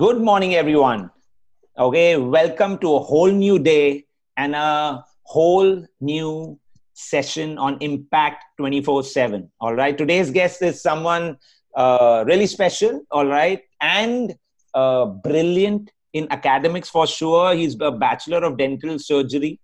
Good morning, everyone. Okay, welcome to a whole new day and a whole new session on Impact 24 7. All right, today's guest is someone uh, really special, all right, and uh, brilliant in academics for sure. He's a Bachelor of Dental Surgery,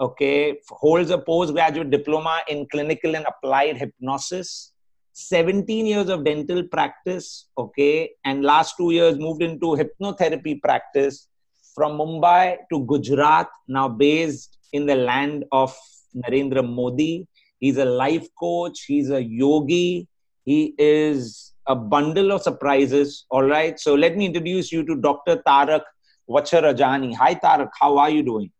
okay, holds a postgraduate diploma in clinical and applied hypnosis 17 years of dental practice okay and last two years moved into hypnotherapy practice from mumbai to gujarat now based in the land of narendra modi. He's a life coach he's a yogi he is a bundle of surprises all right? So let me introduce you to dr tarak vacharajani. Hi tarak how are you doing?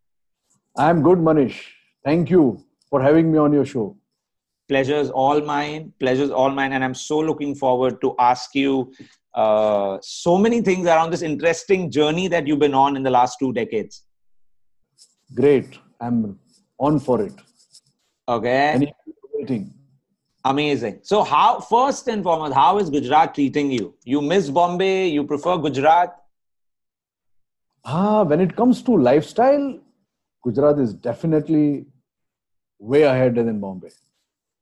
I'm good manish. Thank you for having me on your show pleasure's all mine pleasure's all mine and i'm so looking forward to ask you uh, so many things around this interesting journey that you've been on in the last two decades. Great. I'm on for it. Okay. Waiting amazing. So how first and foremost how is gujarat treating you? You miss bombay you prefer gujarat? Ah when it comes to lifestyle gujarat is definitely way ahead than bombay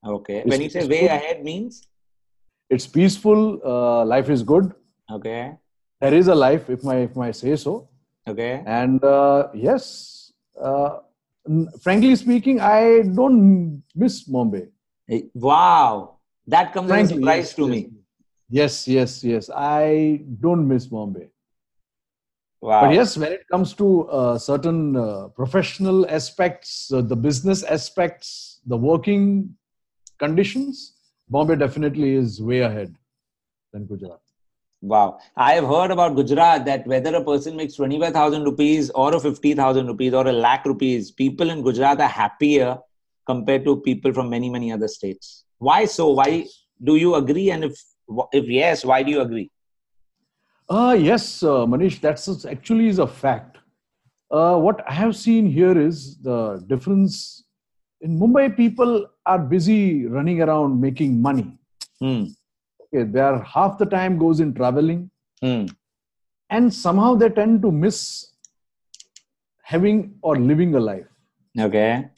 Okay. It's when you say way ahead means? It's peaceful. Uh, life is good. Okay. There is a life, if my if I say so. Okay. And uh, yes, uh, frankly speaking, I don't miss Bombay. Wow, that comes frankly, as a surprise yes, to yes. me. Yes, yes, yes. I don't miss Bombay. Wow. But yes, when it comes to uh, certain uh, professional aspects, uh, the business aspects, the working conditions, Bombay definitely is way ahead than Gujarat. Wow. I have heard about Gujarat that whether a person makes 25,000 rupees or a 50,000 rupees or a lakh rupees, people in Gujarat are happier compared to people from many, many other states. Why so? Why do you agree? And if, if yes, why do you agree? Uh, yes, uh, Manish, that's actually is a fact. Uh, what I have seen here is the difference in Mumbai, people are busy running around making money. Hmm. Okay, their half the time goes in traveling, hmm. and somehow they tend to miss having or living a life. Okay.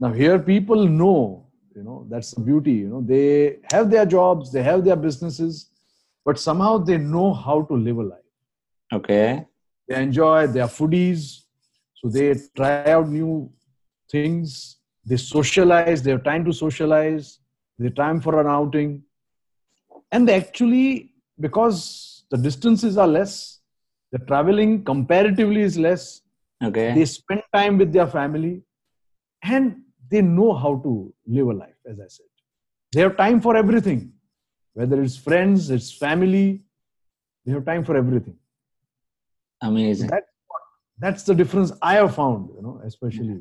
Now here, people know, you know, that's the beauty. You know, they have their jobs, they have their businesses, but somehow they know how to live a life. Okay. They enjoy. They are foodies, so they try out new things they socialize they have time to socialize they have time for an outing. And they actually because the distances are less the traveling comparatively is less okay. they spend time with their family and they know how to live a life as i said. They have time for everything whether it's friends it's family they have time for everything. Amazing. That, that's the difference i have found you know especially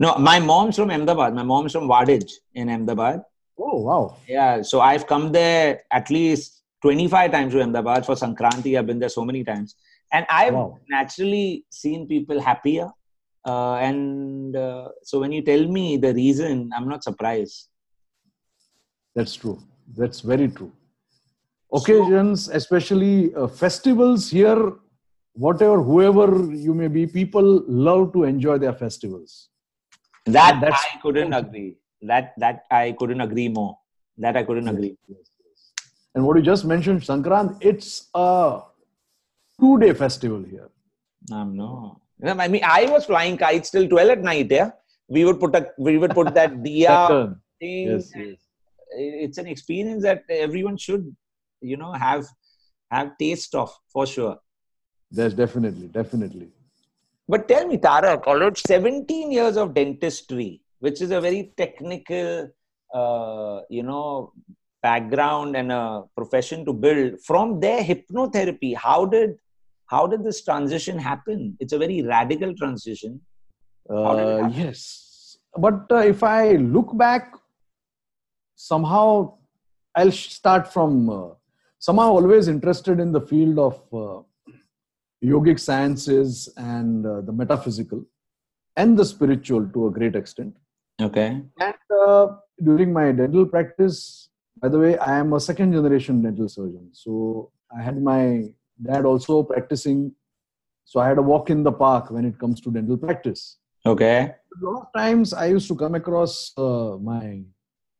no, my mom's from Ahmedabad. My mom's from Wadaj in Ahmedabad. Oh, wow. Yeah, so I've come there at least 25 times to Ahmedabad for Sankranti. I've been there so many times. And I've wow. naturally seen people happier. Uh, and uh, so when you tell me the reason, I'm not surprised. That's true. That's very true. Occasions, so, especially uh, festivals here, whatever, whoever you may be, people love to enjoy their festivals that That's, I couldn't agree. That that I couldn't agree more. That I couldn't agree. Yes, yes. And what you just mentioned, Sankrant, it's a two-day festival here. Um, no. I mean, I was flying kites till 12 at night. Yeah, we would put a we would put that diya thing. Yes, yes. It's an experience that everyone should, you know, have have taste of for sure. There's definitely, definitely. But tell me, Tarak, although 17 years of dentistry, which is a very technical, uh, you know, background and a profession to build, from there, hypnotherapy, how did how did this transition happen? It's a very radical transition. Uh, yes, but uh, if I look back, somehow I'll start from uh, somehow always interested in the field of uh, yogic sciences and uh, the metaphysical and the spiritual to a great extent. Okay. And uh, during my dental practice, by the way, I am a second generation dental surgeon. So I had my dad also practicing. So I had a walk in the park when it comes to dental practice. Okay. A lot of times I used to come across uh, my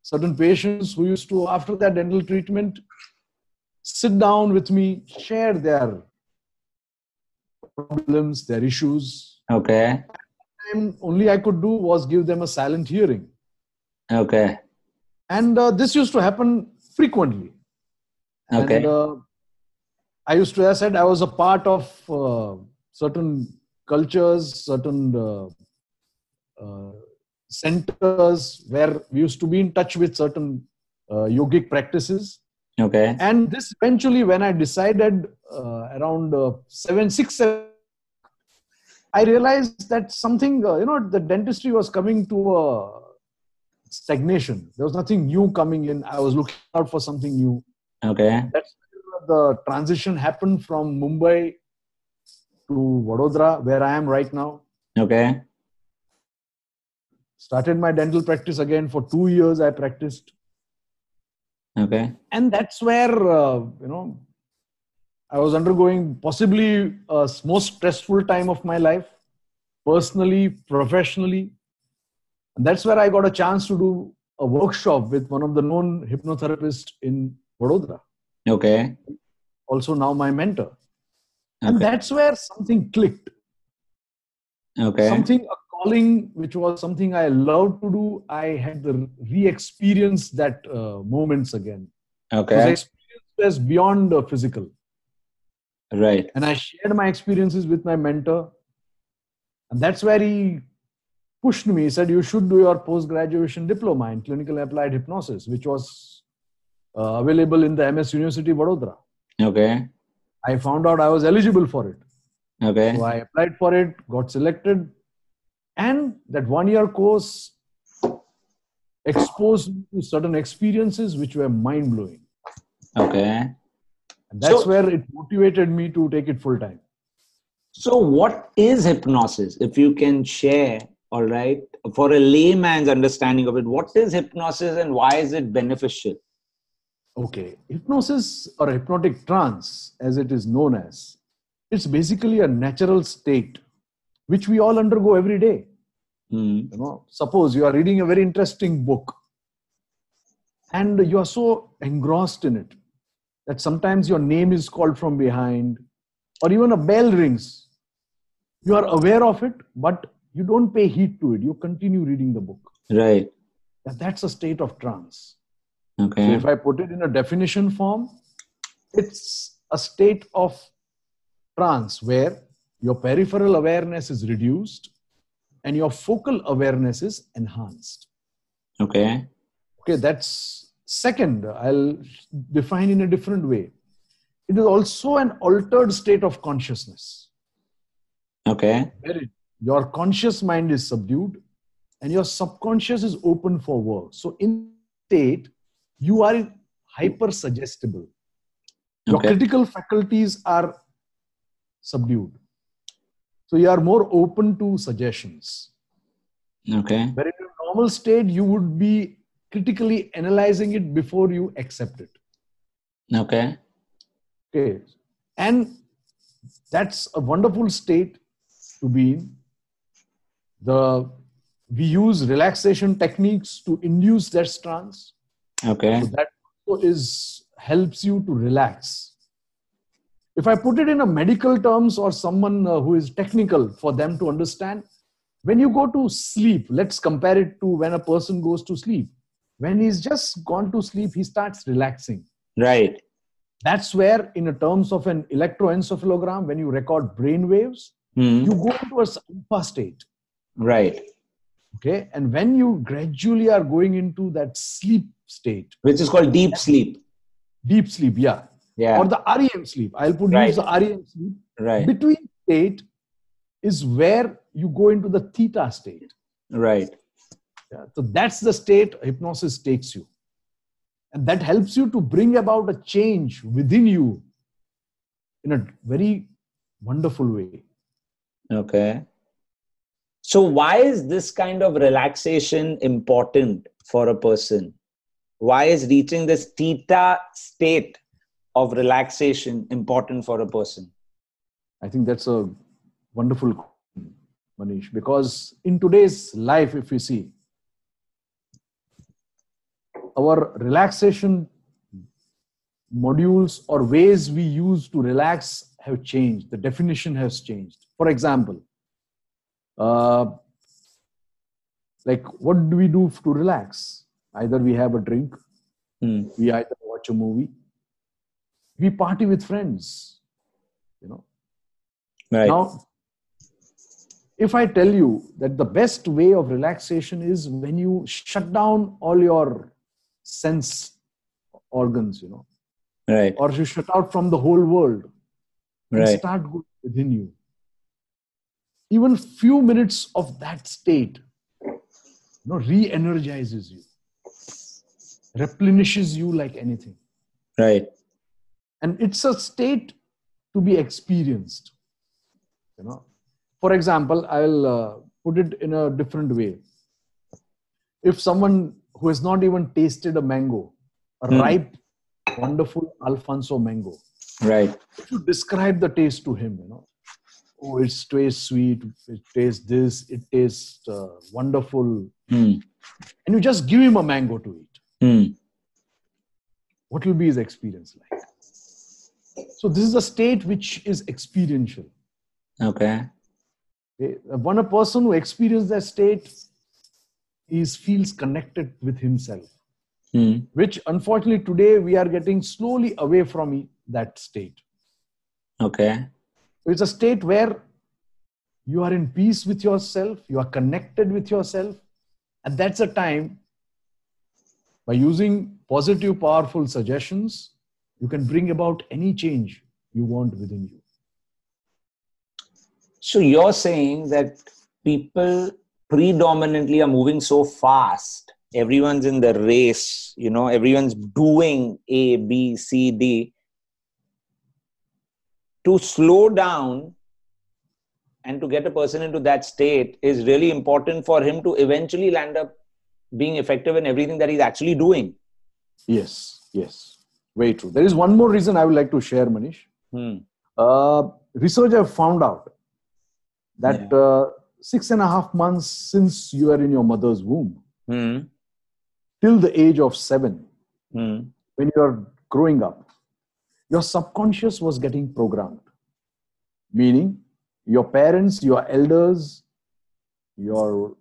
certain patients who used to, after their dental treatment, sit down with me, share their problems, their issues. Okay. And only I could do was give them a silent hearing. Okay. And uh, this used to happen frequently. Okay. And, uh, I used to, as I said, I was a part of uh, certain cultures, certain uh, uh, centers where we used to be in touch with certain uh, yogic practices. Okay. And this eventually, when I decided uh, around uh, seven, six, seven, I realized that something, uh, you know, the dentistry was coming to a stagnation. There was nothing new coming in. I was looking out for something new. Okay. That's where the transition happened from Mumbai to Vadodara, where I am right now. Okay. Started my dental practice again for two years. I practiced, Okay. and that's where uh, you know I was undergoing possibly a most stressful time of my life, personally, professionally. And that's where I got a chance to do a workshop with one of the known hypnotherapists in Vadodara. Okay. also now my mentor and that's where something clicked Okay. something a calling which was something i loved to do i had the re-experience that uh, moments again Okay. experiences beyond the physical Right. and i shared my experiences with my mentor and that's where he pushed me he said you should do your post graduation diploma in clinical applied hypnosis which was uh, available in the ms university vadodara Okay. i found out i was eligible for it Okay. So I applied for it, got selected, and that one year course exposed me to certain experiences which were mind blowing. Okay. And that's So- where it motivated me to take it full time. So, what is hypnosis? If you can share, all right, for a layman's understanding of it, what is hypnosis and why is it beneficial? Okay, hypnosis or hypnotic trance, as it is known as, it's basically a natural state which we all undergo every day. Hmm. you know suppose you are reading a very interesting book and you are so engrossed in it that sometimes your name is called from behind or even a bell rings you are aware of it but you don't pay heed to it you continue reading the book Right. That's a state of trance so Okay. if i put it in a definition form it's a state of trance where your peripheral awareness is reduced and your focal awareness is enhanced Okay. okay that's second i'll define in a different way it is also an altered state of consciousness Okay. your conscious mind is subdued and your subconscious is open for work so in state you are hyper suggestible your Okay. critical faculties are subdued so you are more open to suggestions Okay. But in a normal state you would be critically analyzing it before you accept it. Okay. okay. And that's a wonderful state to be in. The we use relaxation techniques to induce that trance. Okay. so that helps you to relax. If i put it in a medical terms or someone uh, who is technical for them to understand when you go to sleep let's compare it to when a person goes to sleep when he's just gone to sleep he starts relaxing Right. that's where in a terms of an electroencephalogram when you record brain waves Hmm. you go into a alpha state Right. okay and when you gradually are going into that sleep state Which is called deep sleep. deep sleep yeah Yeah. or the REM sleep. I'll put Right. use the REM sleep. Right. Between state is where you go into the theta state. Right. Yeah, So that's the state hypnosis takes you. And that helps you to bring about a change within you in a very wonderful way. Okay. So, why is this kind of relaxation important for a person? Why is reaching this theta state of relaxation important for a person? I think that's a wonderful question, Manish, because in today's life, if we see, our relaxation modules or ways we use to relax have changed. The definition has changed. For example, uh, like what do we do to relax? Either we have a drink, Hmm. we either watch a movie, we party with friends. You know. Right. Now, if I tell you that the best way of relaxation is when you shut down all your sense organs, you know, right. or you shut out from the whole world and Right. start going within you. Even few minutes of that state, you know, re-energizes you, replenishes you like anything, Right. and it's a state to be experienced. You know, for example, I'll uh, put it in a different way. If someone who has not even tasted a mango, a Hmm. ripe, wonderful Alphonso mango, Right. if you describe the taste to him, you know, oh, it tastes sweet, it tastes this, it tastes uh, wonderful, Hmm. and you just give him a mango to eat, Hmm. what will be his experience like? So, this is a state which is experiential. Okay. Okay? When a person who experiences that state is feels connected with himself, Hmm. which unfortunately today we are getting slowly away from that state. Okay. So it's a state where you are in peace with yourself, you are connected with yourself, and that's a time by using positive, powerful suggestions, you can bring about any change you want within you. So you're saying that people predominantly are moving so fast. Everyone's in the race, you know, everyone's doing A, B, C, D. To slow down and to get a person into that state is really important for him to eventually land up being effective in everything that he's actually doing. Yes, yes, very true. There is one more reason I would like to share, Manish. Hmm. Uh, research have found out that uh, six and a half months since you are in your mother's womb Hmm. till the age of seven, Hmm. when you are growing up, your subconscious was getting programmed. Meaning, your parents, your elders, your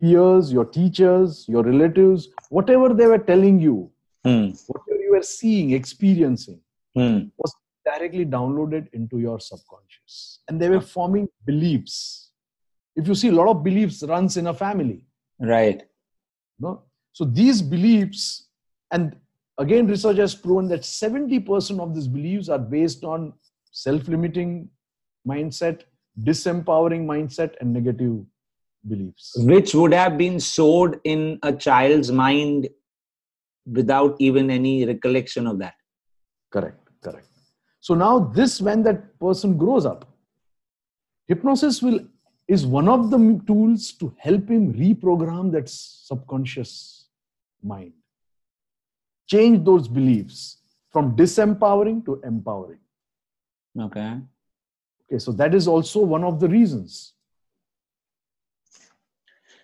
peers, your teachers, your relatives, whatever they were telling you, Hmm. whatever you were seeing, experiencing, Hmm. was directly downloaded into your subconscious. And they were forming beliefs. If you see, a lot of beliefs runs in a family. Right. No? So these beliefs, and again, research has proven that 70% of these beliefs are based on self-limiting mindset, disempowering mindset, and negative beliefs. which would have been sowed in a child's mind without even any recollection of that. Correct, correct. So now this, when that person grows up, hypnosis will is one of the tools to help him reprogram that subconscious mind. Change those beliefs from disempowering to empowering. Okay. Okay, so that is also one of the reasons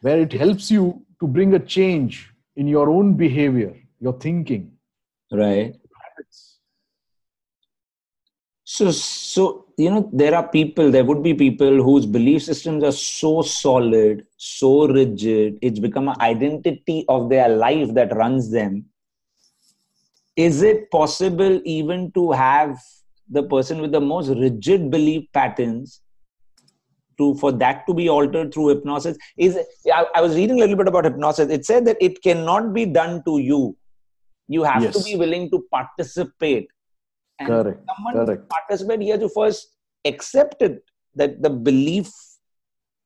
where it helps you to bring a change in your own behavior, your thinking, Right. So, so you know, there are people. There would be people whose belief systems are so solid, so rigid. It's become an identity of their life that runs them. Is it possible even to have the person with the most rigid belief patterns to for that to be altered through hypnosis? Is I, I was reading a little bit about hypnosis. It said that it cannot be done to you. You have to be willing to participate. And Correct, someone correct. participate, he has to first accept it that the belief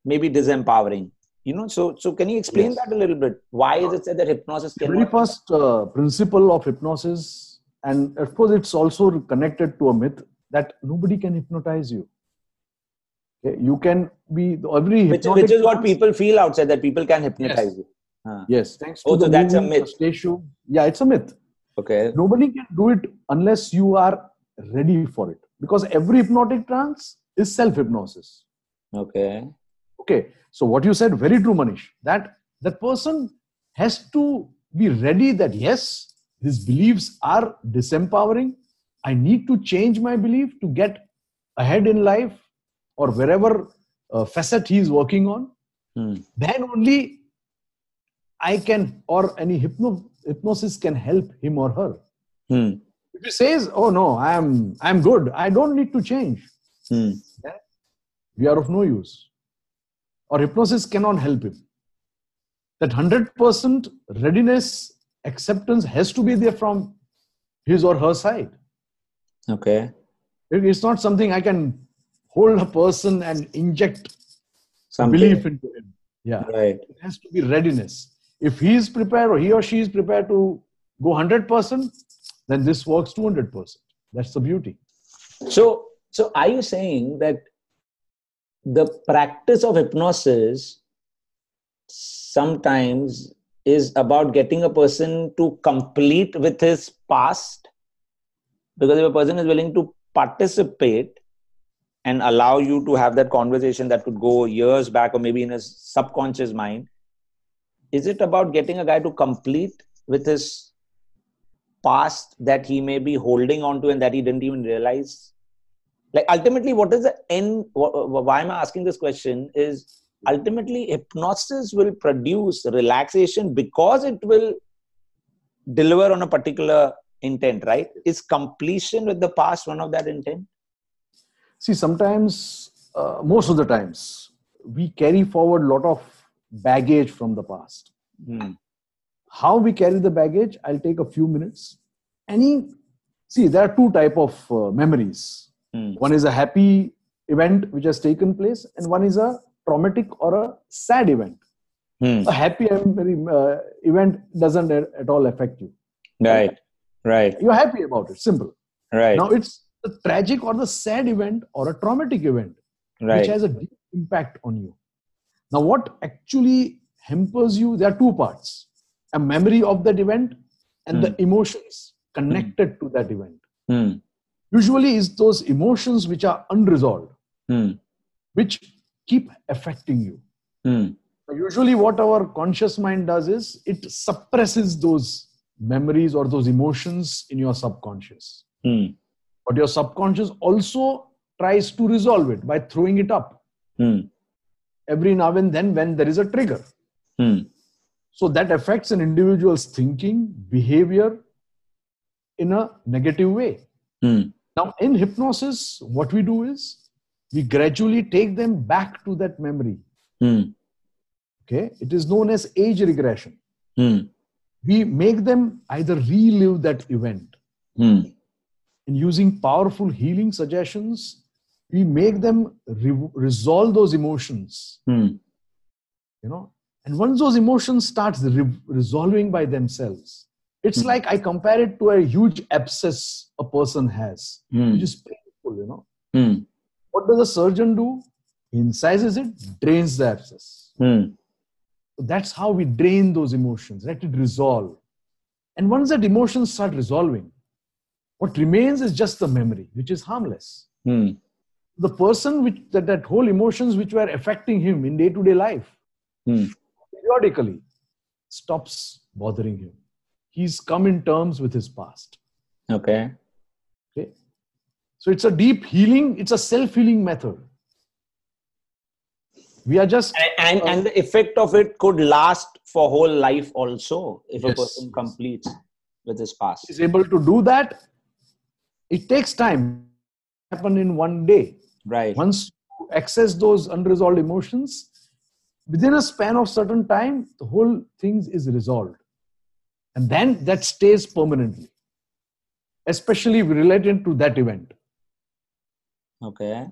may be disempowering. You know, so so can you explain Yes. that a little bit? Why is it said that hypnosis The cannot? very first uh, principle of hypnosis, and of course, it's also connected to a myth that nobody can hypnotize you. Okay? You can be every which, which is what people feel outside that people can hypnonize you. Huh. Yes, thanks to Oh, the so that's a movie, myth. the stage show. Yeah, it's a myth. Okay. Nobody can do it unless you are ready for it. Because every hypnotic trance is self hypnosis. Okay. Okay. So what you said, very true, Manish. That that person has to be ready that yes, these beliefs are disempowering. I need to change my belief to get ahead in life or wherever uh, facet he is working on. Hmm. Then only I can or any hypno, hypnosis can help him or her. Hmm. If he says, "Oh no, I am I am good. I don't need to change," Hmm. we are of no use. Or hypnosis cannot help him. That 100% readiness, acceptance has to be there from his or her side. Okay. It's not something I can hold a person and inject Something. belief into him. Yeah. Right. It has to be readiness. If he is prepared or he or she is prepared to go 100%, then this works 200%. That's the beauty. So, so are you saying that the practice of hypnosis sometimes is about getting a person to complete with his past? Because if a person is willing to participate and allow you to have that conversation that could go years back or maybe in his subconscious mind, is it about getting a guy to complete with his past that he may be holding on to and that he didn't even realize? Like ultimately, what is the end? wh- wh- Why am I asking this question? Is ultimately hypnosis will produce relaxation because it will deliver on a particular intent, right? Is completion with the past one of that intent? See, sometimes, uh, most of the times, we carry forward a lot of baggage from the past. Hmm. How we carry the baggage, I'll take a few minutes. Any, see, there are two type of uh, memories. Hmm. One is a happy event which has taken place, and one is a traumatic or a sad event. Hmm. A happy memory, uh, event doesn't at at all affect you. Right, right, You're happy about it. Simple. right, Now it's the tragic or the sad event or a traumatic event which has a deep impact on you. Now, what actually hampers you? There are two parts a memory of that event and the emotions connected to that event. Hmm. Usually, is those emotions which are unresolved, Hmm. which keep affecting you. Hmm. Usually, what our conscious mind does is it suppresses those memories or those emotions in your subconscious. Hmm. But your subconscious also tries to resolve it by throwing it up Hmm. Every now and then when there is a trigger. Hmm. So that affects an individual's thinking, behavior in a negative way. Hmm. Now, in hypnosis, what we do is we gradually take them back to that memory. Hmm. Okay, it is known as age regression. Hmm. We make them either relive that event. Hmm. And using powerful healing suggestions, we make them re- resolve those emotions. Hmm. You know, and once those emotions start re- resolving by themselves, it's Hmm. like I compare it to a huge abscess a person has, Hmm. which is painful. You know, Hmm. what does a surgeon do? He incises it, drains the abscess. Hmm. So that's how we drain those emotions, let it resolve. And once that emotions start resolving, what remains is just the memory, which is harmless. The person which that, that whole emotions which were affecting him in day-to-day life Hmm. periodically stops bothering him. He's come in terms with his past. Okay. Okay. So it's a deep healing, it's a self-healing method. We are just And, and and the effect of it could last for whole life also if a person completes with his past. is able to do that. It takes time. Happen in one day. Right. once you access those unresolved emotions within a span of certain time the whole thing is resolved and then that stays permanently especially related to that event Okay.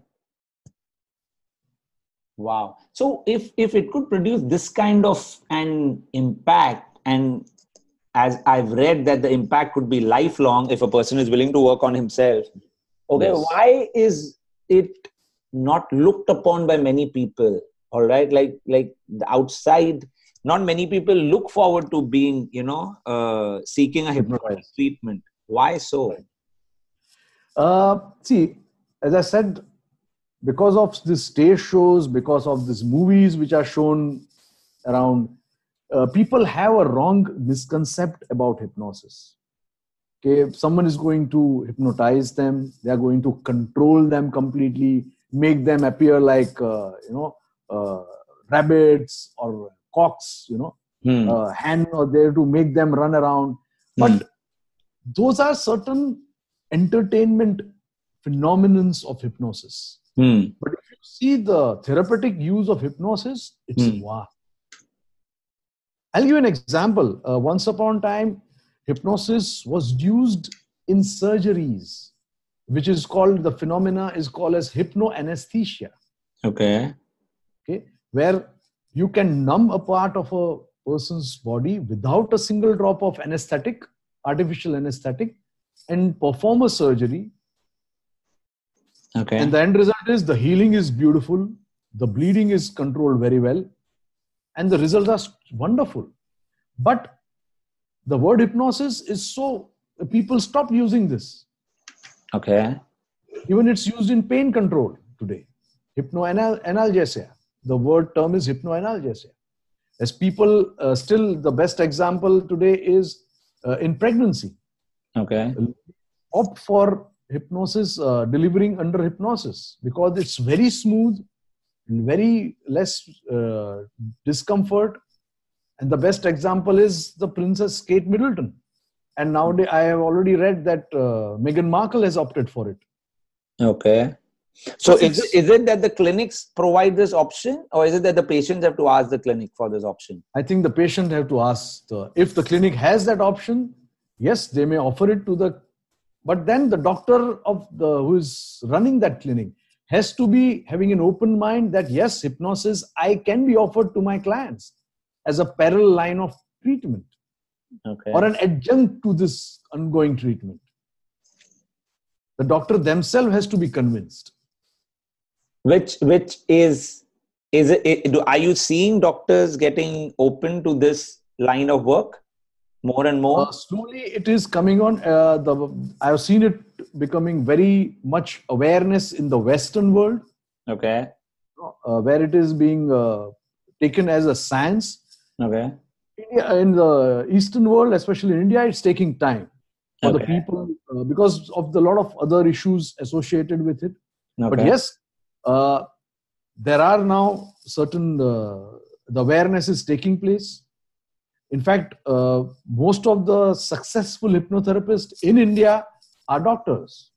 Wow. So if if it could produce this kind of an impact, and as I've read that the impact could be lifelong if a person is willing to work on himself. Okay, Yes. why is it not looked upon by many people? All right, like like the outside not many people look forward to being, you know, uh, seeking a hypnotic treatment. Why so? Uh, see, as I said, because of these stage shows, because of these movies which are shown around, uh, people have a wrong misconcept about hypnosis. Okay, if someone is going to hypnotize them, they are going to control them completely, make them appear like uh, you know uh, rabbits or cocks, you know, Hmm. uh, hand or there to make them run around. But Hmm. those are certain entertainment phenomenons of hypnosis. Hmm. But if you see the therapeutic use of hypnosis, it's Hmm. wow. I'll give you an example. Uh, once upon a time, hypnosis was used in surgeries, which is called the phenomena is called as hypnoanesthesia. Okay. Okay, where you can numb a part of a person's body without a single drop of anesthetic, artificial anesthetic, and perform a surgery Okay. and the end result is the healing is beautiful the bleeding is controlled very well and the results are wonderful but the word hypnosis is so people stop using this. Okay. even it's used in pain control today. Hypnoanalgesia the word term is hypnoanalgesia as people uh, still the best example today is uh, in pregnancy. Okay. opt for hypnosis uh, delivering under hypnosis because it's very smooth and very less uh, discomfort and the best example is the princess kate middleton and nowadays i have already read that uh, meghan markle has opted for it Okay. So So is it, it's- is it that the clinics provide this option or is it that the patients have to ask the clinic for this option? i think the patient have to ask the, if the clinic has that option yes they may offer it to the but then the doctor of the who is running that clinic has to be having an open mind that yes hypnosis i can be offered to my clients as a parallel line of treatment Okay. or an adjunct to this ongoing treatment the doctor themselves has to be convinced which which is is it, do, are you seeing doctors getting open to this line of work more and more? Uh, slowly it is coming on uh, the i've seen it becoming very much awareness in the western world okay. uh, where it is being uh, taken as a science Okay. India, in the eastern world especially in india it's taking time for the people uh, because of the lot of other issues associated with it Okay. but yes uh, there are now certain uh, the awareness is taking place in fact uh, most of the successful hypnotherapists in india are doctors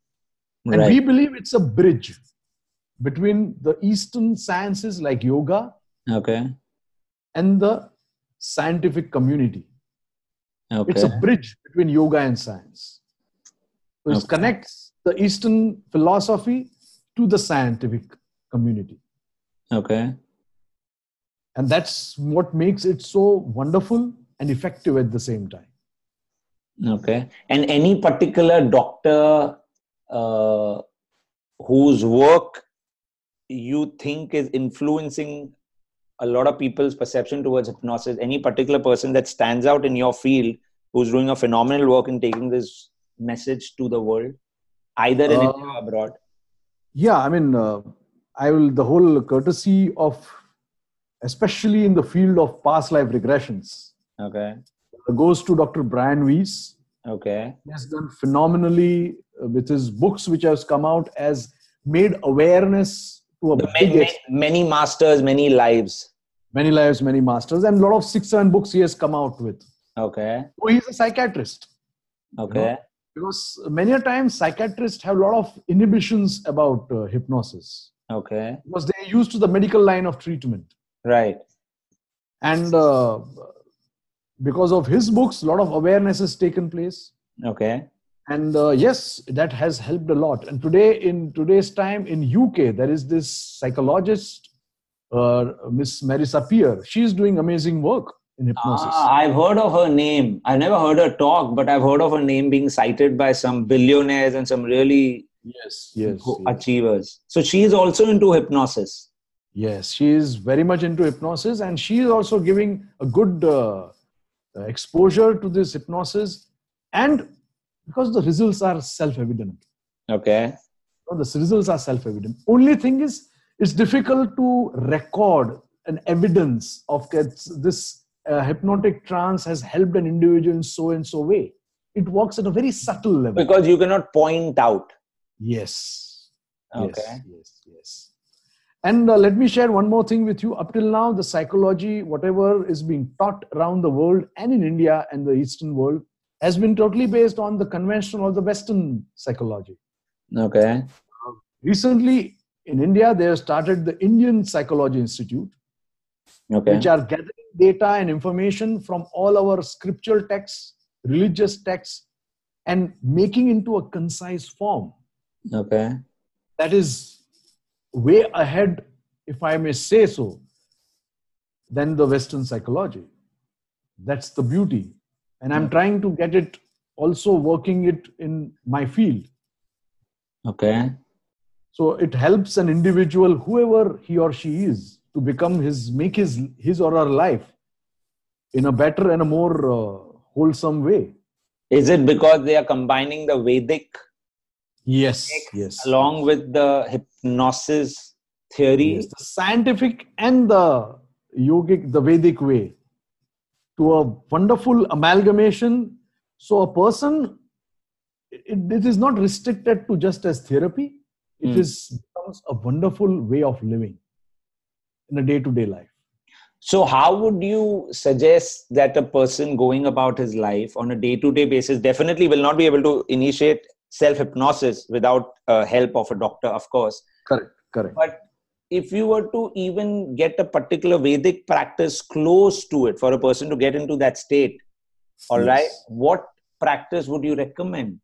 and Right. we believe it's a bridge between the eastern sciences like yoga Okay. and the scientific community Okay. it's a bridge between yoga and science so it Okay. connects the eastern philosophy to the scientific community okay. and that's what makes it so wonderful and effective at the same time Okay. And any particular doctor uh, whose work you think is influencing a lot of people's perception towards hypnosis? Any particular person that stands out in your field who's doing a phenomenal work in taking this message to the world, either in Uh, India or abroad? yeah i mean uh, i will the whole courtesy of especially in the field of past life regressions Okay. goes to dr brian weiss Okay. he has done phenomenally uh, with his books which has come out as made awareness to a many, many masters, many lives. many lives many masters and a lot of six seven books he has come out with Okay. so he's a psychiatrist Okay. because many a times psychiatrists have a lot of inhibitions about uh, hypnosis Okay. because they're used to the medical line of treatment Right. and uh, because of his books a lot of awareness has taken place Okay. And uh, yes that has helped a lot and today in today's time in uk there is this psychologist uh, miss marisa peer she's doing amazing work in hypnosis Ah, I've heard of her name. I've never heard her talk, but I've heard of her name being cited by some billionaires and some really yes yes, go- yes. achievers. So she is also into hypnosis. Yes, she is very much into hypnosis, and she is also giving a good uh, uh, exposure to this hypnosis, and because the results are self-evident. Okay. So the results are self-evident. Only thing is, it's difficult to record an evidence of that this uh, hypnotic trance has helped an individual in so and so way. It works at a very subtle level. Because you cannot point out. Yes. Okay. Yes. Yes. Yes. And uh, let me share one more thing with you. Up till now, the psychology, whatever is being taught around the world and in India and the Eastern world, has been totally based on the conventional or the Western psychology. Okay. Recently, in India, they have started the Indian Psychology Institute, Okay. which are gathering data and information from all our scriptural texts, religious texts, and making into a concise form. Okay. that is way ahead, if I may say so, than the Western psychology. That's the beauty. And I'm trying to get it also working it in my field. Okay. So it helps an individual, whoever he or she is, to become his, make his, his or her life in a better and a more uh, wholesome way. Is it because they are combining the Vedic Yes, yes. along with the hypnosis theory? Yes, the scientific and the yogic, the Vedic way to a wonderful amalgamation. So a person, it, it is not restricted to just as therapy. It Hmm. is becomes a wonderful way of living in a day-to-day life. So, how would you suggest that a person going about his life on a day to day basis definitely will not be able to initiate self hypnosis without uh, help of a doctor, of course. Correct. Correct. But if you were to even get a particular Vedic practice close to it for a person to get into that state, all Yes. right, what practice would you recommend?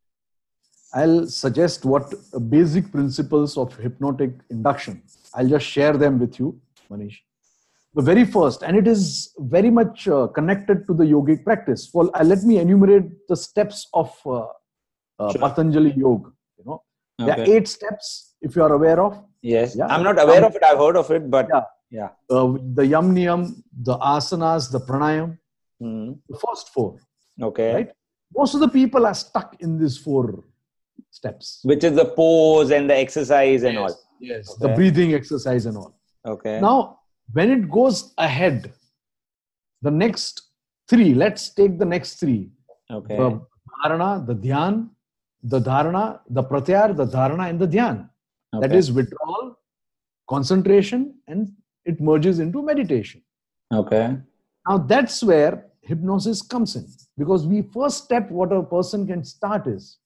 I'll suggest what basic principles of hypnotic induction. I'll just share them with you, Manish. The very first, and it is very much uh, connected to the yogic practice. Well, uh, let me enumerate the steps of uh, uh, Sure. Patanjali Yoga. You know, there are eight steps. If you are aware of Yes. Yeah. I'm not aware Um, of it. I've heard of it, but Yeah. yeah. uh, the Yam Niyam, the asanas, the pranayam, Hmm. the first four. Okay. Right. Most of the people are stuck in these four steps. Which is the pose and the exercise and all. Yes. Okay. The breathing exercise and all. Okay. Now, when it goes ahead, the next three, let's take the next three okay. the dharana, the dhyan, the dharana, the pratyar, the dharana, and the dhyan. That Okay. is withdrawal, concentration, and it merges into meditation. Okay. Now, that's where hypnosis comes in because we first step what a person can start is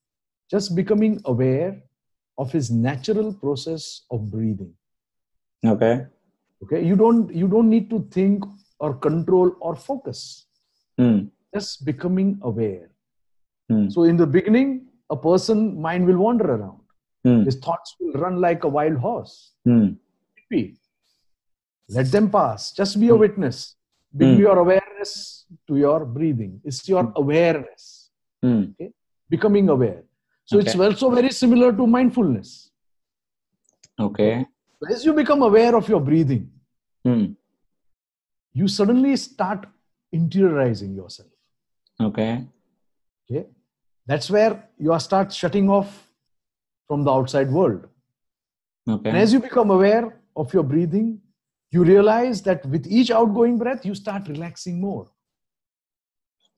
just becoming aware of his natural process of breathing Okay. okay you don't you don't need to think or control or focus Hmm. just becoming aware Hmm. so in the beginning a person mind will wander around Hmm. his thoughts will run like a wild horse Hmm. be let them pass just be a witness bring Hmm. your awareness to your breathing it's your awareness Okay? becoming aware so it's also very similar to mindfulness Okay. as you become aware of your breathing Hmm. you suddenly start interiorizing yourself Okay. okay that's where you are start shutting off from the outside world Okay. and as you become aware of your breathing you realize that with each outgoing breath you start relaxing more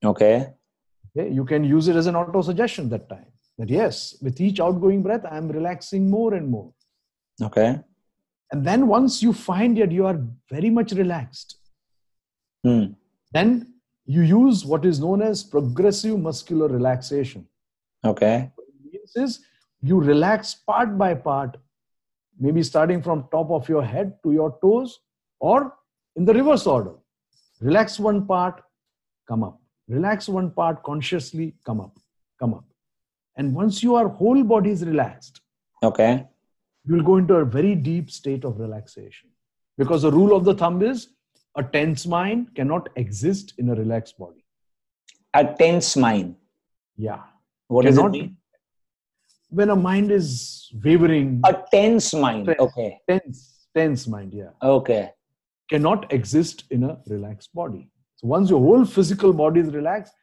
okay. okay you can use it as an auto suggestion that time that yes with each outgoing breath i am relaxing more and more Okay. and then once you find that you are very much relaxed Hmm. then you use what is known as progressive muscular relaxation Okay. means is you relax part by part, maybe starting from top of your head to your toes, or in the reverse order. Relax one part, come up. Relax one part consciously, come up, come up. And once your whole body is relaxed, Okay. you will go into a very deep state of relaxation. Because the rule of the thumb is a tense mind cannot exist in a relaxed body. A tense mind. Yeah. What does it mean? When a mind is wavering, A tense mind. Tense. Okay. tense tense mind, yeah, Okay. cannot exist in a relaxed body. So once your whole physical body is relaxed,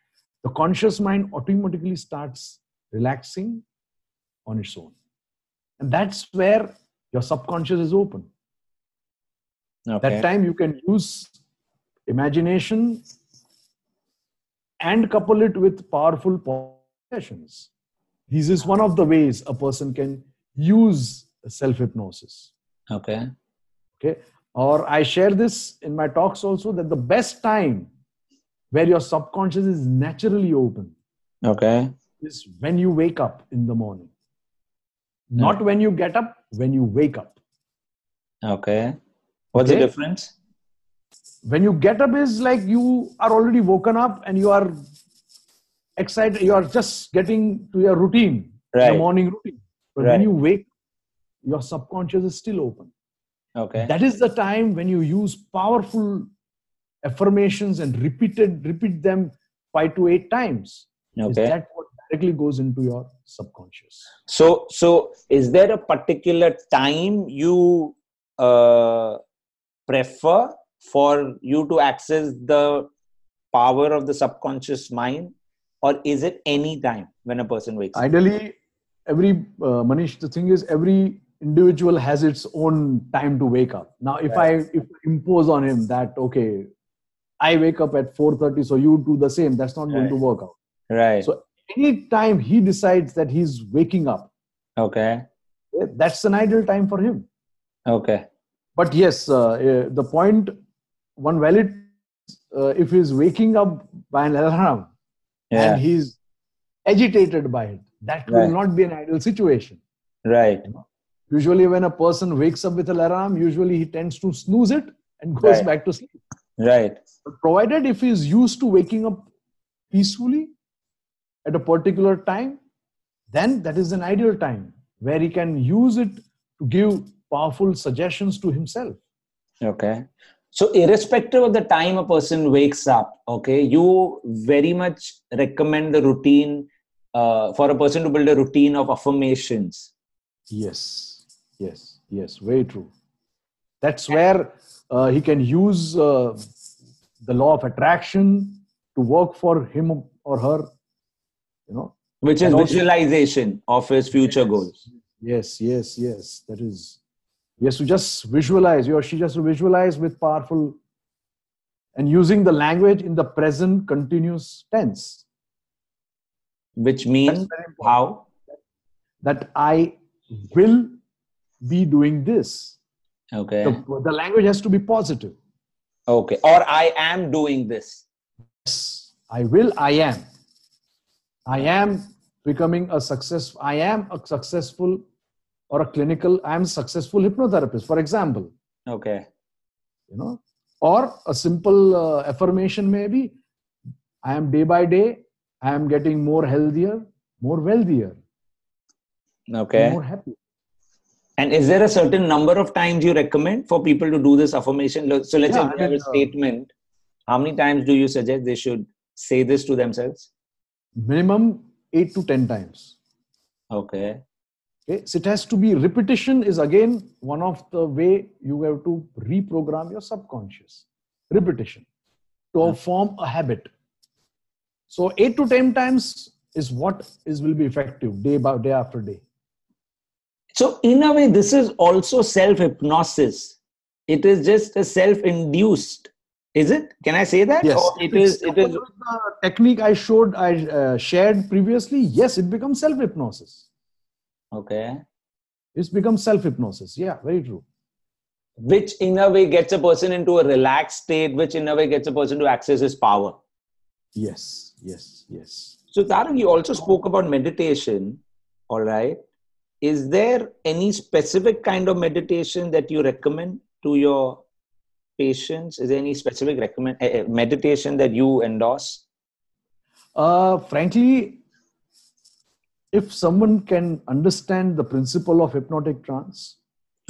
the conscious mind automatically starts relaxing on its own. And that's where your subconscious is open. Okay. That time you can use imagination and couple it with powerful possessions. This is one of the ways a person can use self hypnosis. Okay. Okay. Or I share this in my talks also that the best time where your subconscious is naturally open Okay. is when you wake up in the morning. Not when you get up, when you wake up. Okay. What's the difference? When you get up is like you are already woken up and you are excited, you are just getting to your routine, Right. the morning routine. But Right. when you wake, your subconscious is still open. Okay. that is the time when you use powerful affirmations and repeated repeat them five to eight times is Okay. that what directly goes into your subconscious So, so is there a particular time you uh, prefer for you to access the power of the subconscious mind, or is it any time when a person wakes up? ideally every uh, manish the thing is every individual has its own time to wake up now if i if I impose on him that okay i wake up at 4.30 so you do the same that's not going to work out Right. so any time he decides that he's waking up okay. eh, that's an ideal time for him Okay. but yes uh, uh, the point one valid uh, if he's waking up by an alarm Yeah. and he's agitated by it that will Right. not be an ideal situation Right. usually when a person wakes up with an alarm usually he tends to snooze it and goes Right. back to sleep Right. but provided if he is used to waking up peacefully at a particular time then that is an ideal time where he can use it to give powerful suggestions to himself Okay. So, irrespective of the time a person wakes up, okay, you very much recommend the routine uh, for a person to build a routine of affirmations. Yes, yes, yes, very true. That's where uh, he can use uh, the law of attraction to work for him or her. You know. which is also- visualization of his future Yes. goals. Yes, yes, yes. That is. Yes, to just visualize. He or she just to visualize with powerful, and using the language in the present continuous tense. Which means how? That I will be doing this. Okay. The, the language has to be positive. Okay. Or I am doing this. yes i will i am i am becoming a success i am a successful or a clinical i am successful hypnotherapist for example Okay. you know or a simple uh, affirmation maybe i am day by day i am getting more healthier more wealthier Okay. more happy And is there a certain number of times you recommend for people to do this affirmation? So let's Yeah, say you have a uh, statement. How many times do you suggest they should say this to themselves? minimum 8 to 10 times Okay. Okay, so it has to be repetition is again one of the way you have to reprogram your subconscious. Repetition to form a habit. So eight to ten times is what is will be effective day by day after day. So in a way, this is also self hypnosis. It is just a self induced. Is it? Can I say that? Yes, Or it is. It is. the technique I showed, I uh, shared previously. Yes, it becomes self hypnosis. Okay. It's become self hypnosis. Yeah, very true. Which in a way gets a person into a relaxed state, which in a way gets a person to access his power. Yes, yes, yes. So, Tarun, you also spoke about meditation. All right. Is there any specific kind of meditation that you recommend to your patients? Is there any specific recommend eh, meditation that you endorse? Uh, frankly, if someone can understand the principle of hypnotic trance,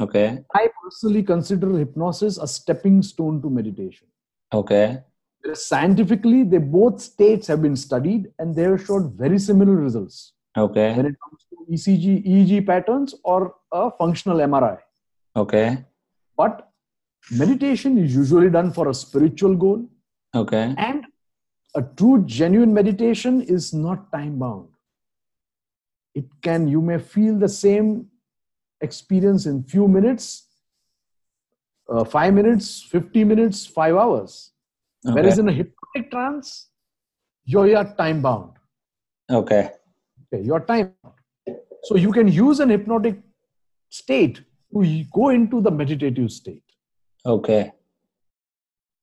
Okay. I personally consider hypnosis a stepping stone to meditation. Okay. Scientifically, they both states have been studied and they have showed very similar results Okay. when it comes to ECG, EEG patterns or a functional MRI. Okay. But meditation is usually done for a spiritual goal. Okay. And a true, genuine meditation is not time bound. It can, you may feel the same experience in few minutes, uh, five minutes, 50 minutes, five hours. okay. Whereas in a hypnotic trance, you're, you're time bound. okay. Okay, your time. So you can use an hypnotic state to go into the meditative state. Okay.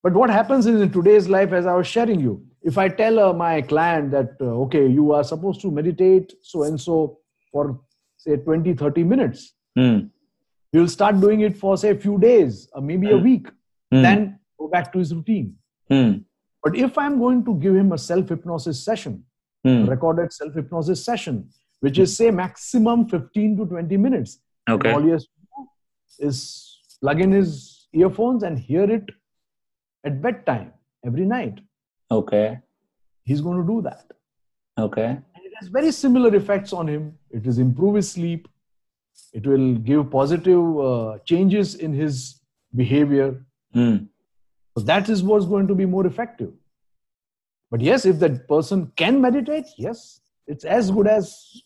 But what happens is in today's life, as I was sharing you, if I tell uh, my client that, uh, okay, you are supposed to meditate so and so for say 20, 30 minutes, Hmm. he will start doing it for say a few days or maybe a Hmm. week, Hmm. then go back to his routine. Hmm. But if I'm going to give him a self hypnosis session, Hmm. recorded self hypnosis session, which is say maximum 15 to 20 minutes. Okay. all he has to do is plug in his earphones and hear it at bedtime every night. Okay. He's going to do that. Okay. And it has very similar effects on him. It will improve his sleep. It will give positive uh, changes in his behavior. Hmm. So that is what's going to be more effective. But yes, if that person can meditate, yes, it's as good as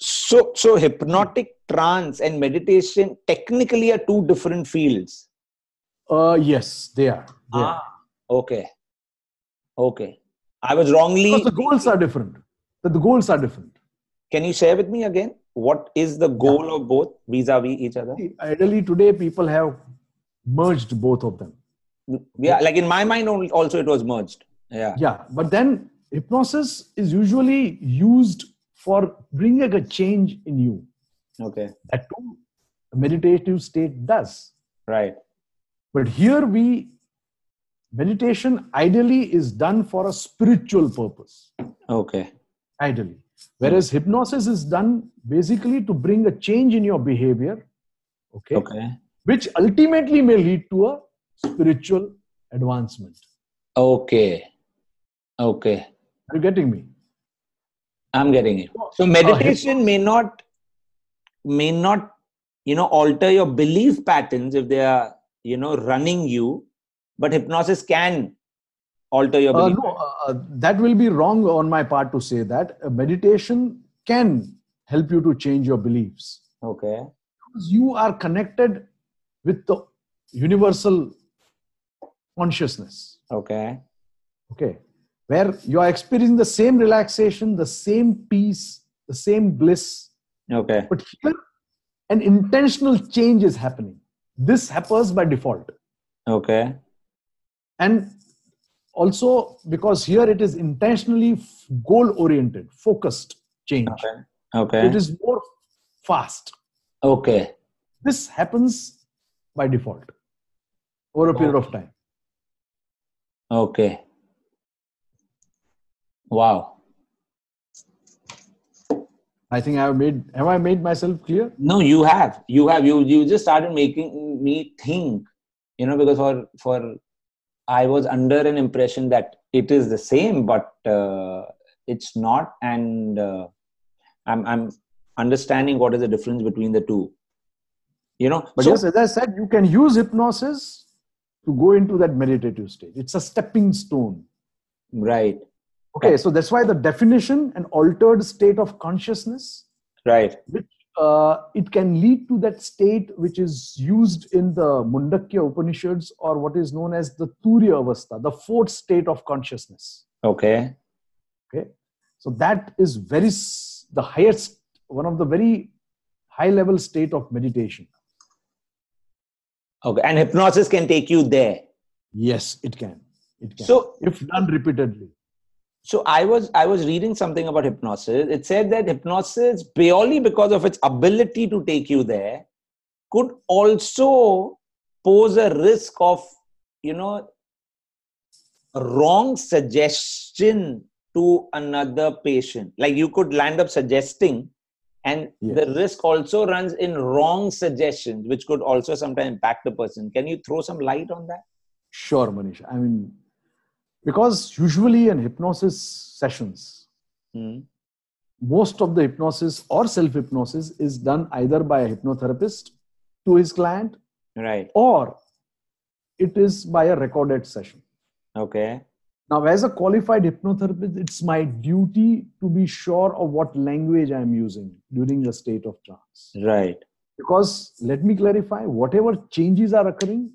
So, so hypnotic trance and meditation technically are two different fields. uh yes, they are. They are. Ah, okay. Okay. I was wrongly. Because the goals are different. But the goals are different. Can you share with me again? What is the goal of both vis-a-vis each other? Ideally, today people have merged both of them. Mm, yeah, like in my mind al- also it was merged. Yeah. Yeah, but then hypnosis is usually used for bringing a change in you. Okay. That too, a meditative state does. Right. But here we, meditation ideally is done for a spiritual purpose. Okay. Ideally. Whereas hmm. hypnosis is done basically to bring a change in your behavior. Okay. Okay. Which ultimately may lead to a spiritual advancement. Okay. Okay. Are you getting me? I'm getting it. Oh, so oh, meditation may not may not you know alter your belief patterns if they are you know running you, but hypnosis can alter your Uh, no, uh, uh, that will be wrong on my part to say that. Uh, meditation can help you to change your beliefs Okay. because you are connected with the universal consciousness. Okay. Okay, where you are experiencing the same relaxation, the same peace, the same bliss, Okay. but here an intentional change is happening. This happens by default. Okay. And also because here it is intentionally goal oriented focused change Okay. Okay. it is more fast Okay. this happens by default over a period of time Okay. Wow. i think i have made have i made myself clear No, you have. You have. You you just started making me think. You know, because for for I was under an impression that it is the same, but uh, it's not, and uh, I'm I'm understanding what is the difference between the two. You know, but so- yes as i said you can use hypnosis to go into that meditative state. It's a stepping stone. Right, okay so that's why the definition an altered state of consciousness right, which uh, it can lead to that state which is used in the Mandukya Upanishads or what is known as the Turiya Avastha, the fourth state of consciousness. okay, Okay, so that is very the highest, one of the very high level state of meditation. okay, and hypnosis can take you there. Yes, it can. It can. So if done repeatedly. So i was i was reading something about hypnosis it said that hypnosis purely because of its ability to take you there could also pose a risk of you know wrong suggestion to another patient like you could land up suggesting and Yes. the risk also runs in wrong suggestions which could also sometimes impact the person can you throw some light on that Sure, Manish. I mean, because usually in hypnosis sessions, Hmm. most of the hypnosis or self hypnosis is done either by a hypnotherapist to his client Right. or it is by a recorded session. Okay. Now, as a qualified hypnotherapist, it's my duty to be sure of what language I'm using during the state of trance. Right. Because let me clarify whatever changes are occurring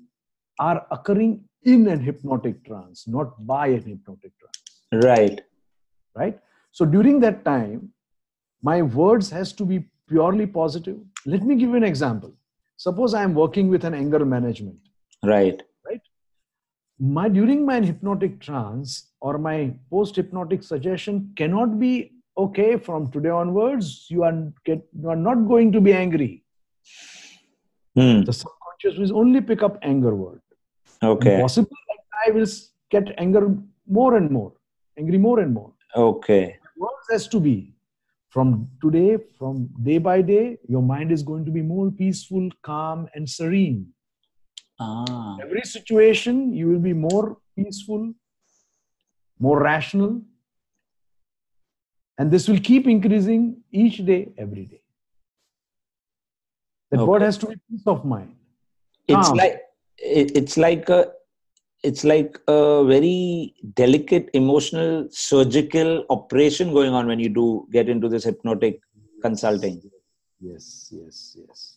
are occurring in an hypnotic trance, not by an hypnotic trance. Right. Right? So during that time, my words has to be purely positive. Let me give you an example. Suppose I am working with an anger management. Right. Right. My during my hypnotic trance or my post hypnotic suggestion cannot be okay from today onwards you are get you are not going to be angry Hmm. the subconscious will only pick up anger word Okay. possibly i will get anger more and more angry more and more Okay. words has to be from today from day by day your mind is going to be more peaceful calm and serene Ah. every situation you will be more peaceful more rational and this will keep increasing each day every day that word Okay. has to be peace of mind It's Calm. like it, it's like a it's like a very delicate emotional surgical operation going on when you do get into this hypnotic consulting. yes yes yes.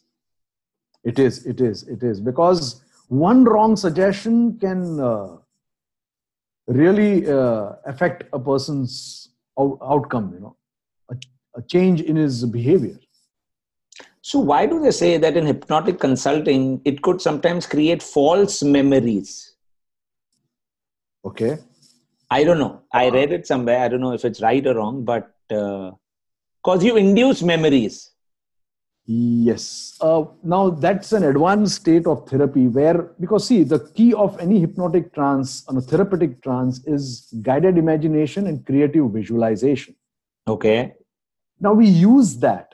It is it is it is. Because one wrong suggestion can uh, really uh, affect a person's out- outcome you know a, a change in his behavior So why do they say that in hypnotic consulting it could sometimes create false memories? okay I don't know. I read it somewhere. I don't know if it's right or wrong, but because you induce memories. Yes. Uh, now that's an advanced state of therapy where, because see, the key of any hypnotic trance, on a therapeutic trance, is guided imagination and creative visualization. Okay. Now we use that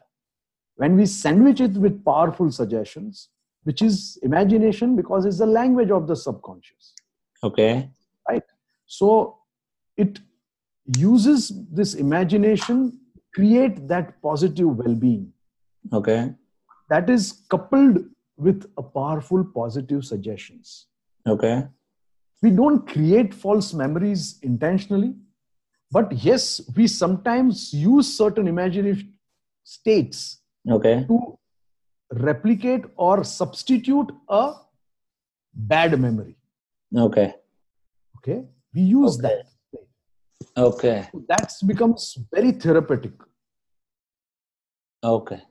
when we sandwich it with powerful suggestions, which is imagination because it's the language of the subconscious. Okay. Right? So it uses this imagination, create that positive well-being. Okay. that is coupled with a powerful positive suggestions Okay. we don't create false memories intentionally but yes we sometimes use certain imaginative states Okay. to replicate or substitute a bad memory Okay. okay we use Okay. that Okay. that becomes very therapeutic Okay.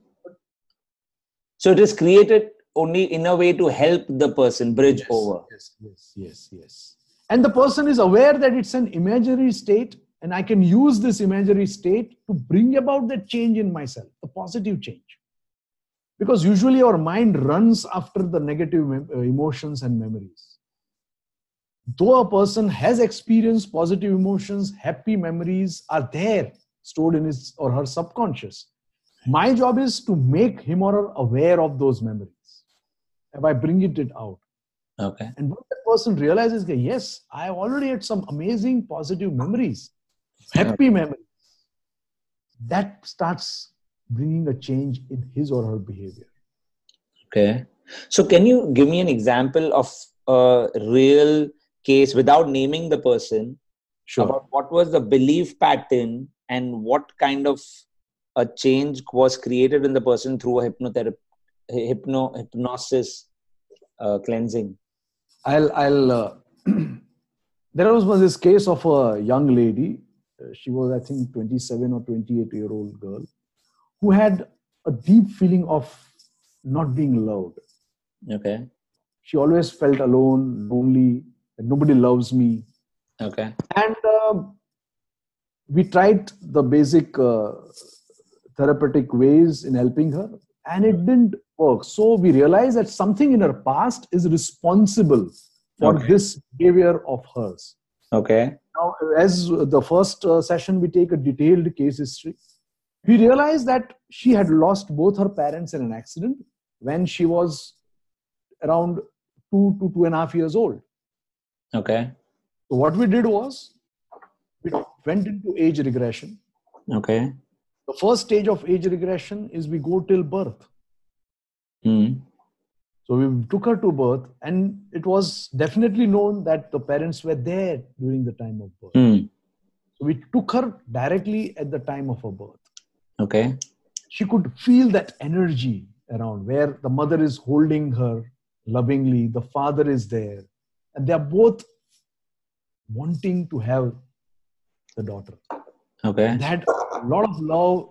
So it is created only in a way to help the person bridge yes, over. Yes, yes, yes, yes. And the person is aware that it's an imaginary state, and I can use this imaginary state to bring about that change in myself, the positive change. Because usually our mind runs after the negative uh, emotions and memories. Though a person has experienced positive emotions, happy memories are there stored in his or her subconscious. My job is to make him or her aware of those memories by bringing it out. Okay. And once that person realizes that, yes, I have already had some amazing positive memories, happy memories, that starts bringing a change in his or her behavior. Okay. So can you give me an example of a real case without naming the person sure. about what was the belief pattern and what kind of a change was created in the person through a hypnotherapy hypno hypnosis uh, cleansing I'll, I'll, uh, there was this case of a young lady. Uh, She was, I think, 27 or 28 year old girl who had a deep feeling of not being loved. okay She always felt alone, lonely, that nobody loves me. okay and um we tried the basic uh, therapeutic ways in helping her and it didn't work so we realized that something in her past is responsible for Okay. this behavior of hers okay now as the first uh, session we take a detailed case history we realized that she had lost both her parents in an accident when she was around two to two and a half years old okay so what we did was we went into age regression. okay The first stage of age regression is we go till birth. Hmm. So we took her to birth, and it was definitely known that the parents were there during the time of birth. Hmm. So we took her directly at the time of her birth. Okay. She could feel that energy around where the mother is holding her lovingly, the father is there, and they are both wanting to have the daughter. Okay. They had a lot of love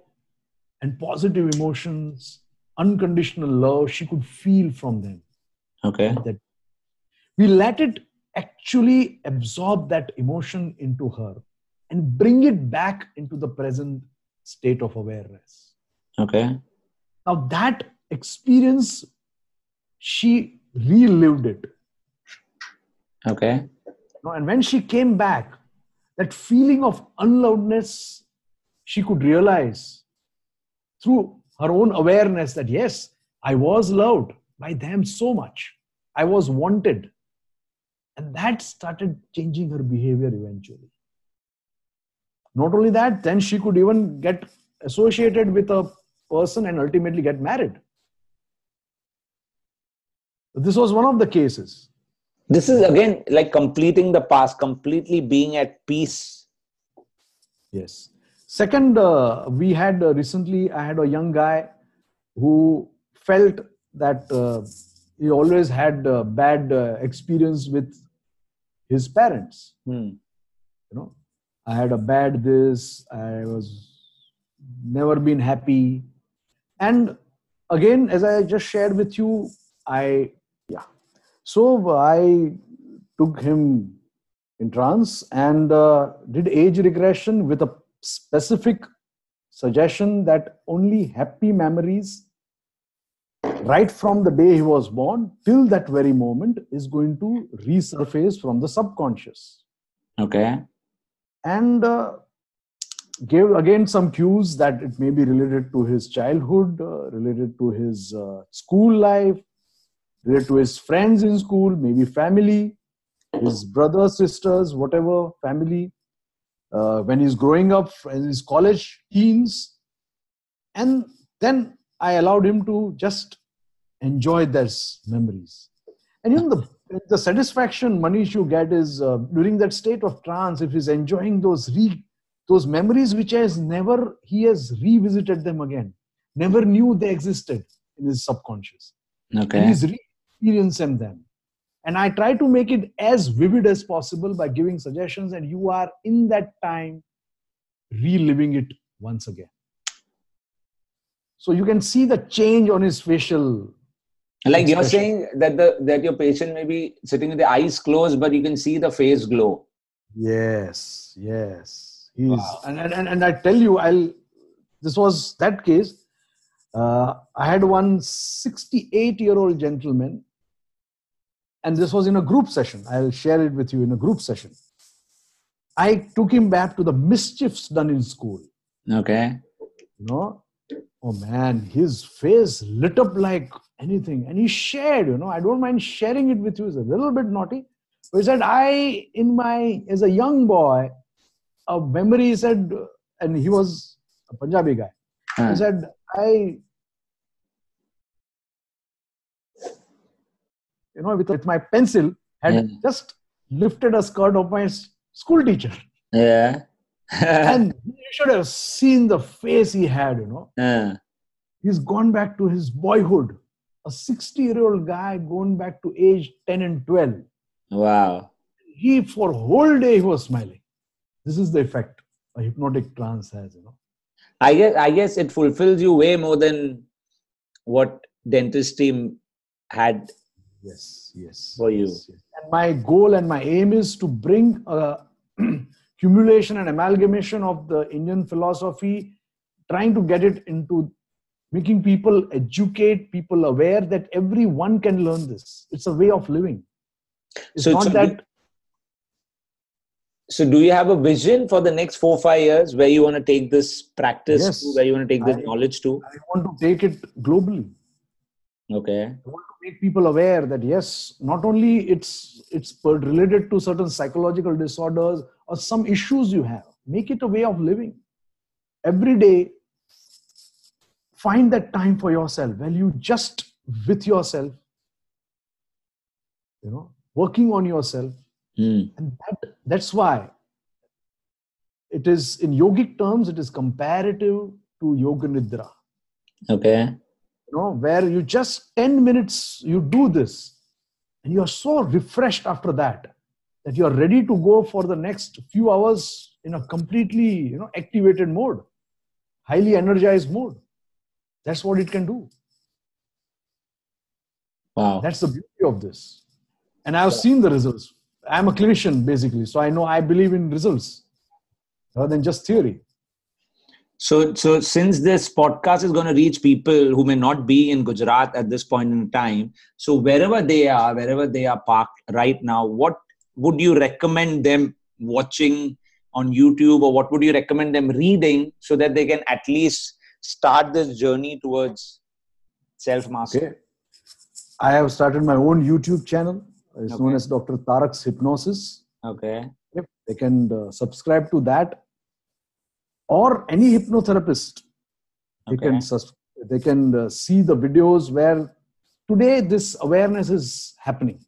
and positive emotions, unconditional love she could feel from them. Okay. That we let it actually absorb that emotion into her and bring it back into the present state of awareness. Okay. Now, that experience, she relived it. Okay. know, and when she came back, that feeling of unlovedness, she could realize through her own awareness that yes, I was loved by them so much. I was wanted. And that started changing her behavior eventually. Not only that, then she could even get associated with a person and ultimately get married. This was one of the cases. This is again like completing the past, completely being at peace. Yes. Second, uh, we had uh, recently, I had a young guy who felt that uh, he always had uh, bad uh, experience with his parents. Hmm. You know, I had a bad this, I was never been happy. And again, as I just shared with you, I, yeah. So I took him in trance and uh, did age regression with a specific suggestion that only happy memories right from the day he was born till that very moment is going to resurface from the subconscious Okay. and uh, gave again some cues that it may be related to his childhood uh, related to his uh, school life related to his friends in school maybe family his brothers sisters whatever family uh, when he's growing up in his college teens and then i allowed him to just enjoy those memories. And you know the, the satisfaction manish you get is uh, during that state of trance if he's enjoying those re, those memories which has never he has revisited them again. Never knew they existed in his subconscious. And Okay. he's re-experiencing them and i try to make it as vivid as possible by giving suggestions and you are in that time reliving it once again. So you can see the change on his facial Like you're saying that the that your patient may be sitting with the eyes closed, but you can see the face glow. yes yes. He's Wow. and, and, and, and i tell you i'll this was that case. Uh, i had one 68 year old gentleman and this was in a group session. I'll share it with you in a group session. I took him back to the mischiefs done in school. Okay. you know oh man his face lit up like anything. And he shared you know i don't mind sharing it with you. It's a little bit naughty. But he said i in my as a young boy a memory he said and he was a punjabi guy. Huh. he said i you know with, with my pencil had Yeah. just lifted a skirt of my school teacher Yeah. and you should have seen the face he had you know Uh, he's gone back to his boyhood a 60 year old guy going back to age 10 and 12 wow. he for whole day he was smiling this is the effect a hypnotic trance has you know I guess I guess it fulfills you way more than what dentistry had. Yes yes For you. yes, yes. and my goal and my aim is to bring a cumulation and amalgamation of the indian philosophy trying to get it into making people educate people aware that everyone can learn this it's a way of living it's So- not so that So, do you have a vision for the next four five years where you want to take this practice Yes. to, where you want to take this I- knowledge to? I want to take it globally. Okay. I want to make people aware that yes, not only it's it's related to certain psychological disorders or some issues you have. Make it a way of living. Every day, find that time for yourself. When you just with yourself, you know working on yourself Mm. and that, that's why it is in yogic terms it is comparative to yoga nidra Okay. You know where you just 10 minutes you do this and you are so refreshed after that that you are ready to go for the next few hours in a completely you know activated mode highly energized mode. That's what it can do. Wow. that's the beauty of this. And i've seen the results. I'm a clinician basically so i know i believe in results rather than just theory So, so since this podcast is going to reach people who may not be in Gujarat at this point in time, so wherever they are, wherever they are parked right now, what would you recommend them watching on YouTube, or what would you recommend them reading so that they can at least start this journey towards self mastery? okay. I have started my own youtube channel. It's known as dr tarak's hypnosis. Okay. Yep, they can uh, subscribe to that or any hypnotherapist they can they can uh, see the videos where today this awareness is happening.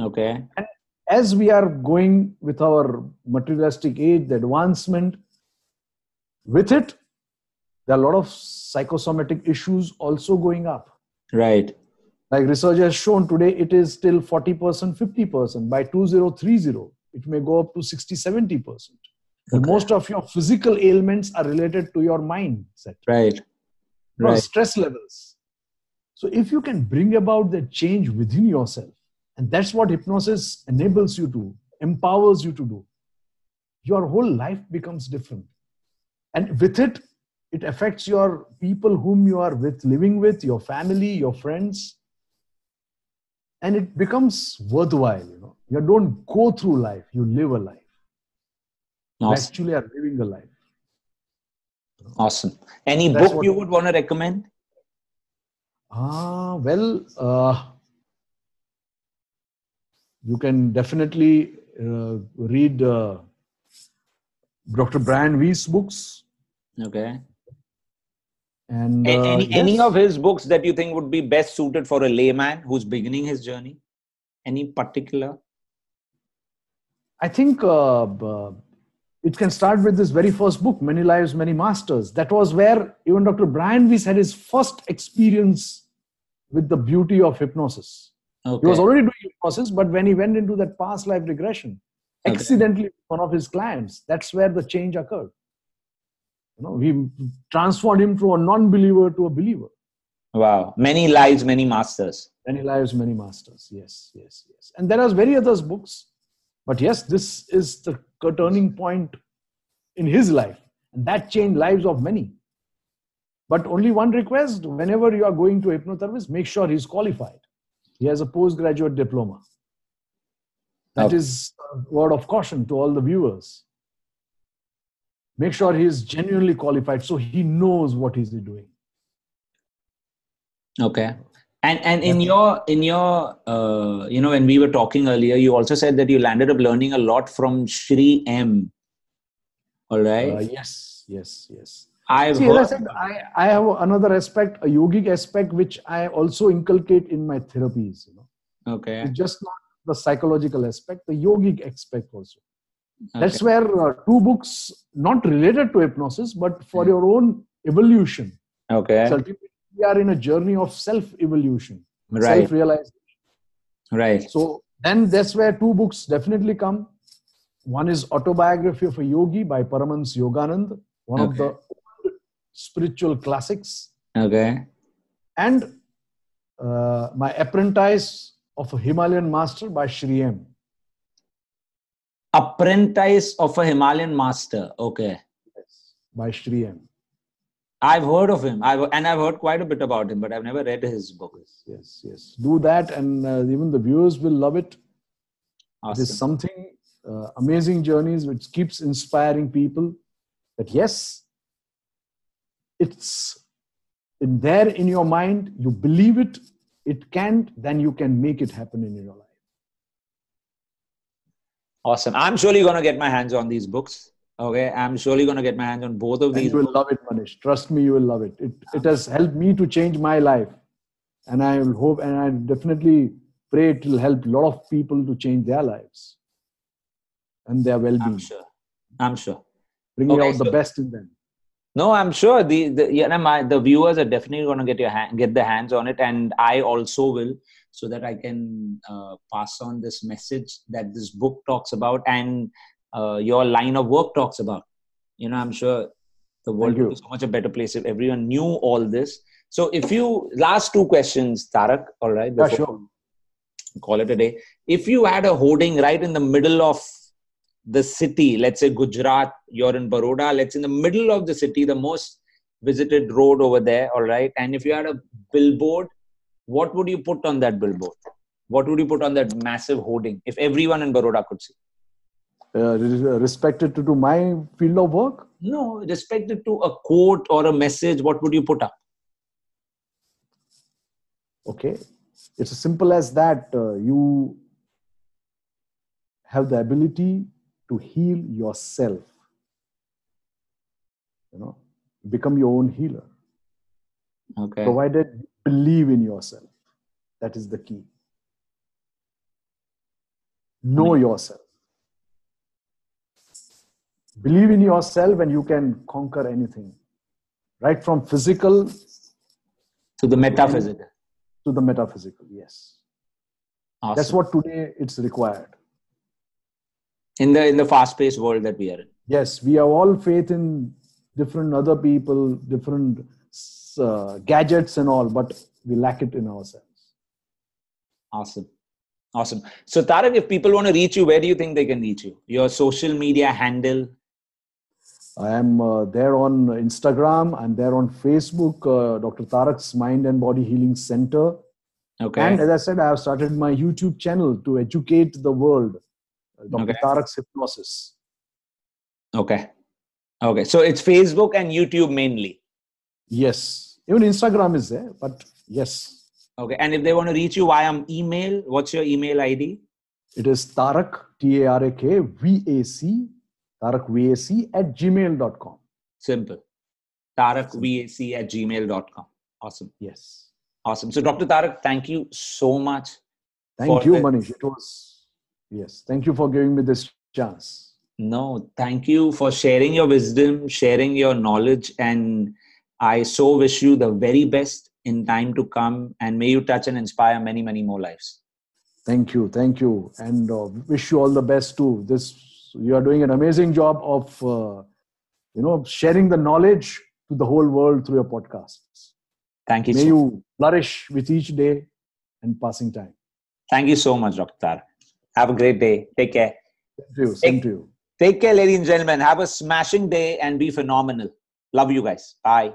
Okay. and as we are going with our materialistic age the advancement with it there are a lot of psychosomatic issues also going up. Right. like research has shown today it is still 40% 50% by 2030 it may go up to 60 70% And Okay. most of your physical ailments are related to your mindset Right. your Right. stress levels so if you can bring about that change within yourself and that's what hypnosis enables you to empowers you to do your whole life becomes different and with it it affects your people whom you are with living with your family your friends and it becomes worthwhile you know you don't go through life you live a life Awesome. actually are living a life Awesome. Any That's book you would want to recommend? Ah, well, uh, you can definitely uh, read uh, Dr. Brian Weiss books. Okay. And uh, any, yes, any of his books that you think would be best suited for a layman who's beginning his journey? Any particular? I think uh, uh, it can start with this very first book, Many Lives, Many Masters. That was where even Dr. Brian Weiss had his first experience with the beauty of hypnosis. Okay. He was already doing hypnosis, but when he went into that past life regression, Okay. accidentally, one of his clients, that's where the change occurred. You know, he transformed him from a non-believer to a believer. wow. Many lives, many masters. Many lives, many masters. Yes, yes, yes. And there are very others books, but yes, this is the turning point in his life, and that changed lives of many. But only one request: whenever you are going to hypnotherapist, make sure he's qualified. He has a postgraduate diploma. That Okay. is a word of caution to all the viewers. Make sure he is genuinely qualified, so he knows what he's doing. Okay. And and in your in your uh, you know when we were talking earlier, you also said that you landed up learning a lot from Shri M. All right. Uh, yes, yes, yes. I've See, heard. said, I, I have another aspect, a yogic aspect, which I also inculcate in my therapies. You know, okay. it's just not the psychological aspect, the yogic aspect also. That's where uh, two books, not related to hypnosis, but for Hmm. your own evolution. Okay. So we are in a journey of self-evolution, Right. self-realization. Right. So then that's where two books definitely come. One is Autobiography of a Yogi by Paramans Yoganand, one of the old spiritual classics. Okay. and uh, my apprentice of a Himalayan master by Shri M. Apprentice of a Himalayan master. Okay. Yes, By Shri M. I've heard of him. I've and I've heard quite a bit about him, but I've never read his book. Yes, yes. Do that, and uh, even the viewers will love it. Awesome. is something uh, amazing journeys which keeps inspiring people. That yes, it's in there in your mind. You believe it. It can. Then you can make it happen in your life. Awesome. I'm surely going to get my hands on these books. Okay. I'm surely going to get my hands on both of And these. you will love it, Manish. Trust me, you will love it. It it has helped me to change my life, and I will hope, and I definitely pray it will help a lot of people to change their lives and their well-being. I'm sure. I'm sure. Bringing okay, out so, the best in them. No, I'm sure the the you know, my, the viewers are definitely going to get your hand, get their hands on it, and I also will, so that I can uh, pass on this message that this book talks about and uh, your line of work talks about. You know, I'm sure the world would be so much a better place if everyone knew all this. So, if you last two questions, Tarak, all right, yeah, sure. call it a day. If you had a hoarding right in the middle of the city, let's say Gujarat, you're in Baroda, let's in the middle of the city, the most visited road over there, all right. And if you had a billboard, what would you put on that billboard? What would you put on that massive hoarding if everyone in Baroda could see? Uh, respected to, to my field of work? No, respected to a quote or a message, what would you put up? Okay. It's as simple as that. Uh, you have the ability to heal yourself. You know, become your own healer. Okay. Provided you believe in yourself. That is the key. Know yourself. Believe in yourself and you can conquer anything. Right from physical to the metaphysical. To the metaphysical, yes. Awesome. That's what today it's required in the in the fast paced world that we are in yes we have all faith in different other people different uh, gadgets and all but we lack it in ourselves awesome awesome so tarak if people want to reach you where do you think they can reach you your social media handle i am uh, there on instagram i'm there on facebook uh, dr tarak's mind and body healing center okay and as i said i have started my youtube channel to educate the world Dr. Okay. Tarak's hypnosis. Okay. Okay. So it's Facebook and YouTube mainly. Yes. Even Instagram is there, but yes. Okay. And if they want to reach you via email, what's your email ID? It is Tarak, T A R A K V A C, Tarak V A C at gmail.com. Simple. Tarak V A C at gmail.com. Awesome. Yes. Awesome. So, Dr. Tarak, thank you so much. Thank you, Manish. It was Yes. Thank you for giving me this chance. No, thank you for sharing your wisdom, sharing your knowledge. And I so wish you the very best in time to come. And may you touch and inspire many, many more lives. Thank you. Thank you. And uh, wish you all the best too. This, you are doing an amazing job of, uh, you know, sharing the knowledge to the whole world through your podcasts. Thank you. May so you flourish with each day and passing time. Thank you so much, Dr. Have a great day. Take care. To you. Same take, to you. Take care, ladies and gentlemen. Have a smashing day and be phenomenal. Love you guys. Bye.